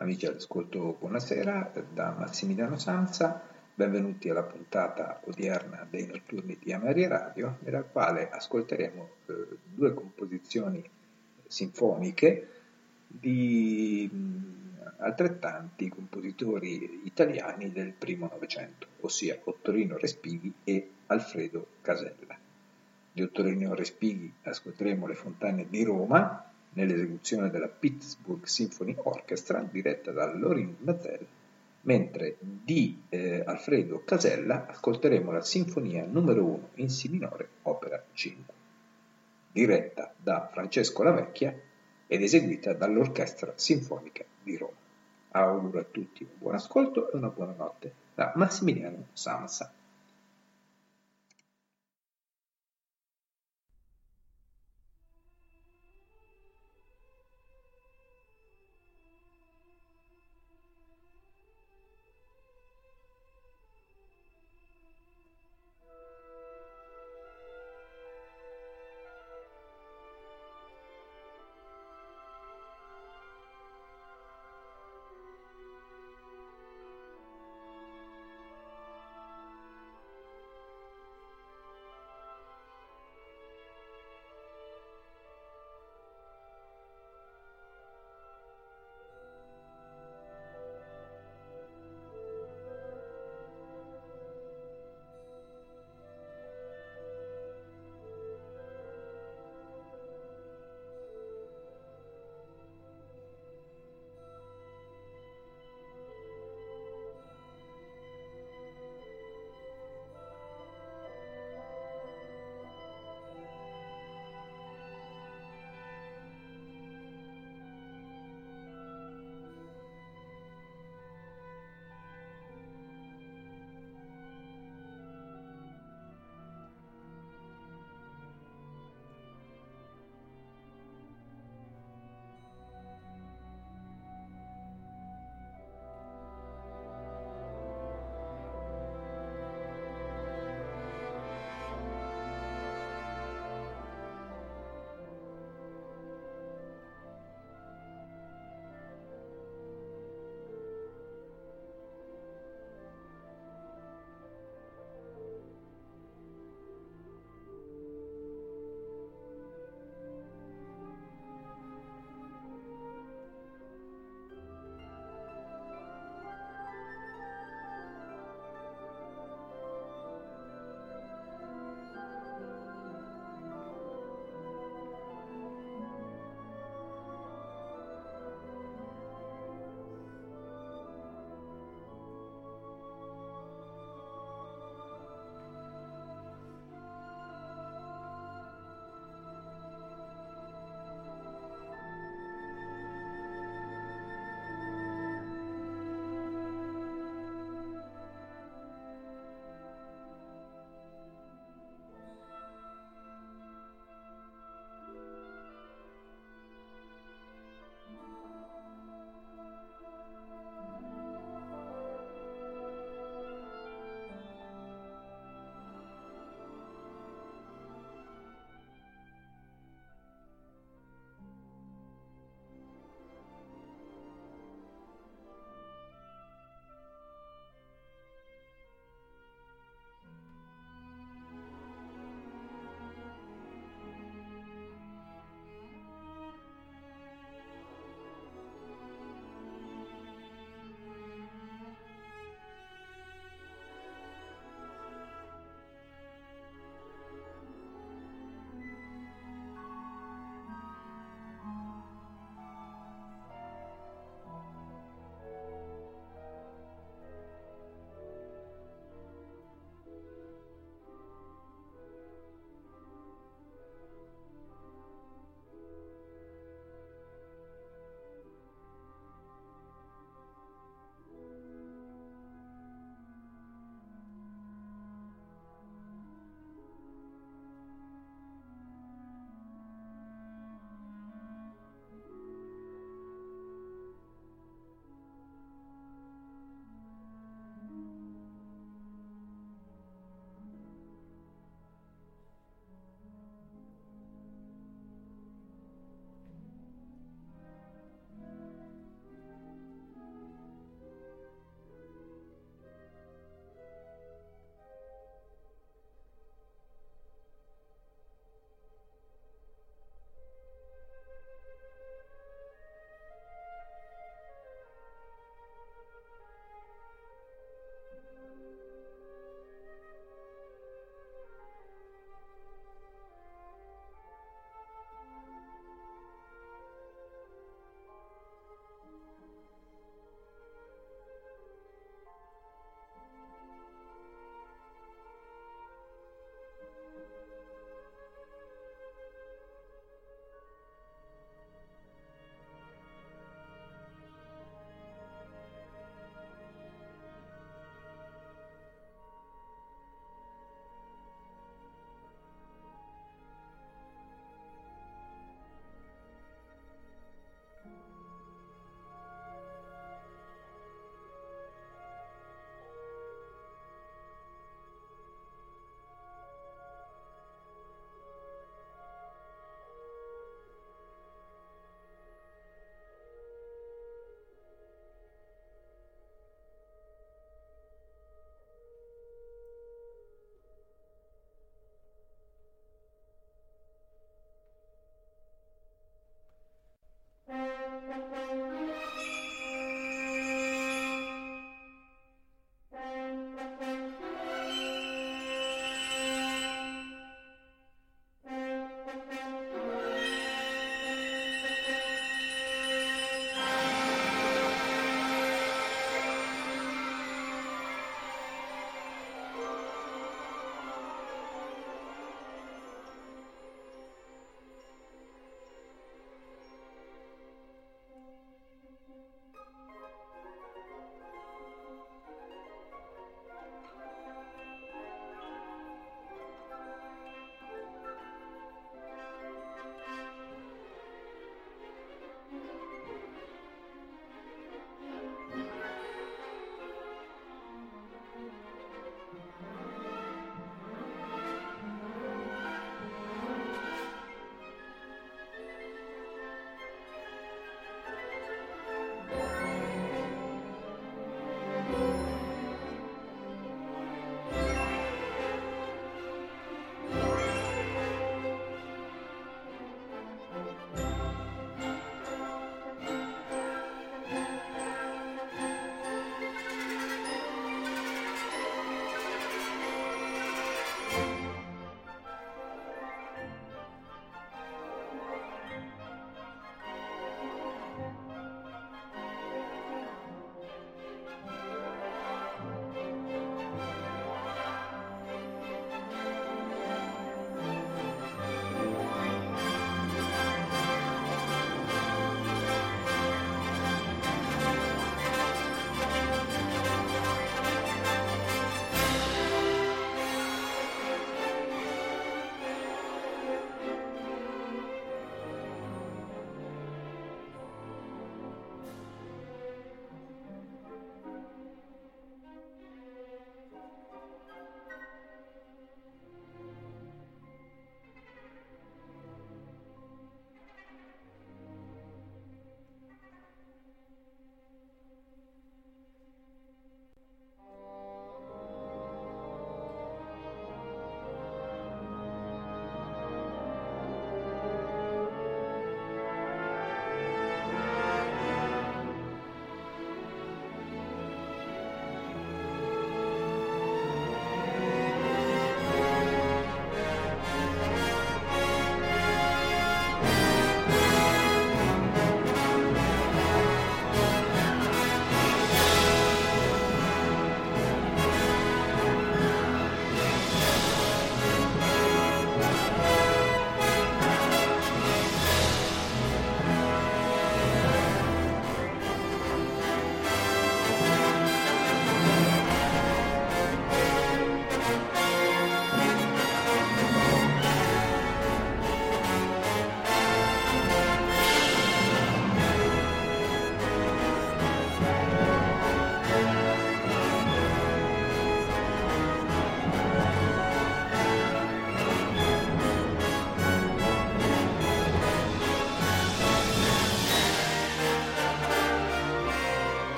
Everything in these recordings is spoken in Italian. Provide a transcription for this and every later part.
Amici all'ascolto, buonasera da Massimiliano Sanza, benvenuti alla puntata odierna dei notturni di Amari Radio, nella quale ascolteremo eh, due composizioni sinfoniche di mh, altrettanti compositori italiani del primo Novecento, ossia Ottorino Respighi e Alfredo Casella. Di Ottorino Respighi ascolteremo Le Fontane di Roma, nell'esecuzione della Pittsburgh Symphony Orchestra diretta da Lorin Mazel, mentre di eh, Alfredo Casella ascolteremo la Sinfonia numero 1 in Si minore, opera 5, diretta da Francesco Lavecchia ed eseguita dall'Orchestra Sinfonica di Roma. Auguro a tutti un buon ascolto e una buona notte da Massimiliano Samsa.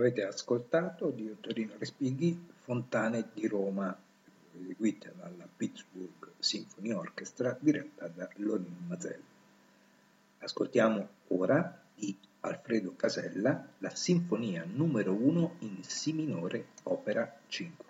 Avete ascoltato di Ottorino Respighi Fontane di Roma, eseguita dalla Pittsburgh Symphony Orchestra diretta da Lorin Mazel. Ascoltiamo ora di Alfredo Casella la Sinfonia numero 1 in Si minore, opera 5.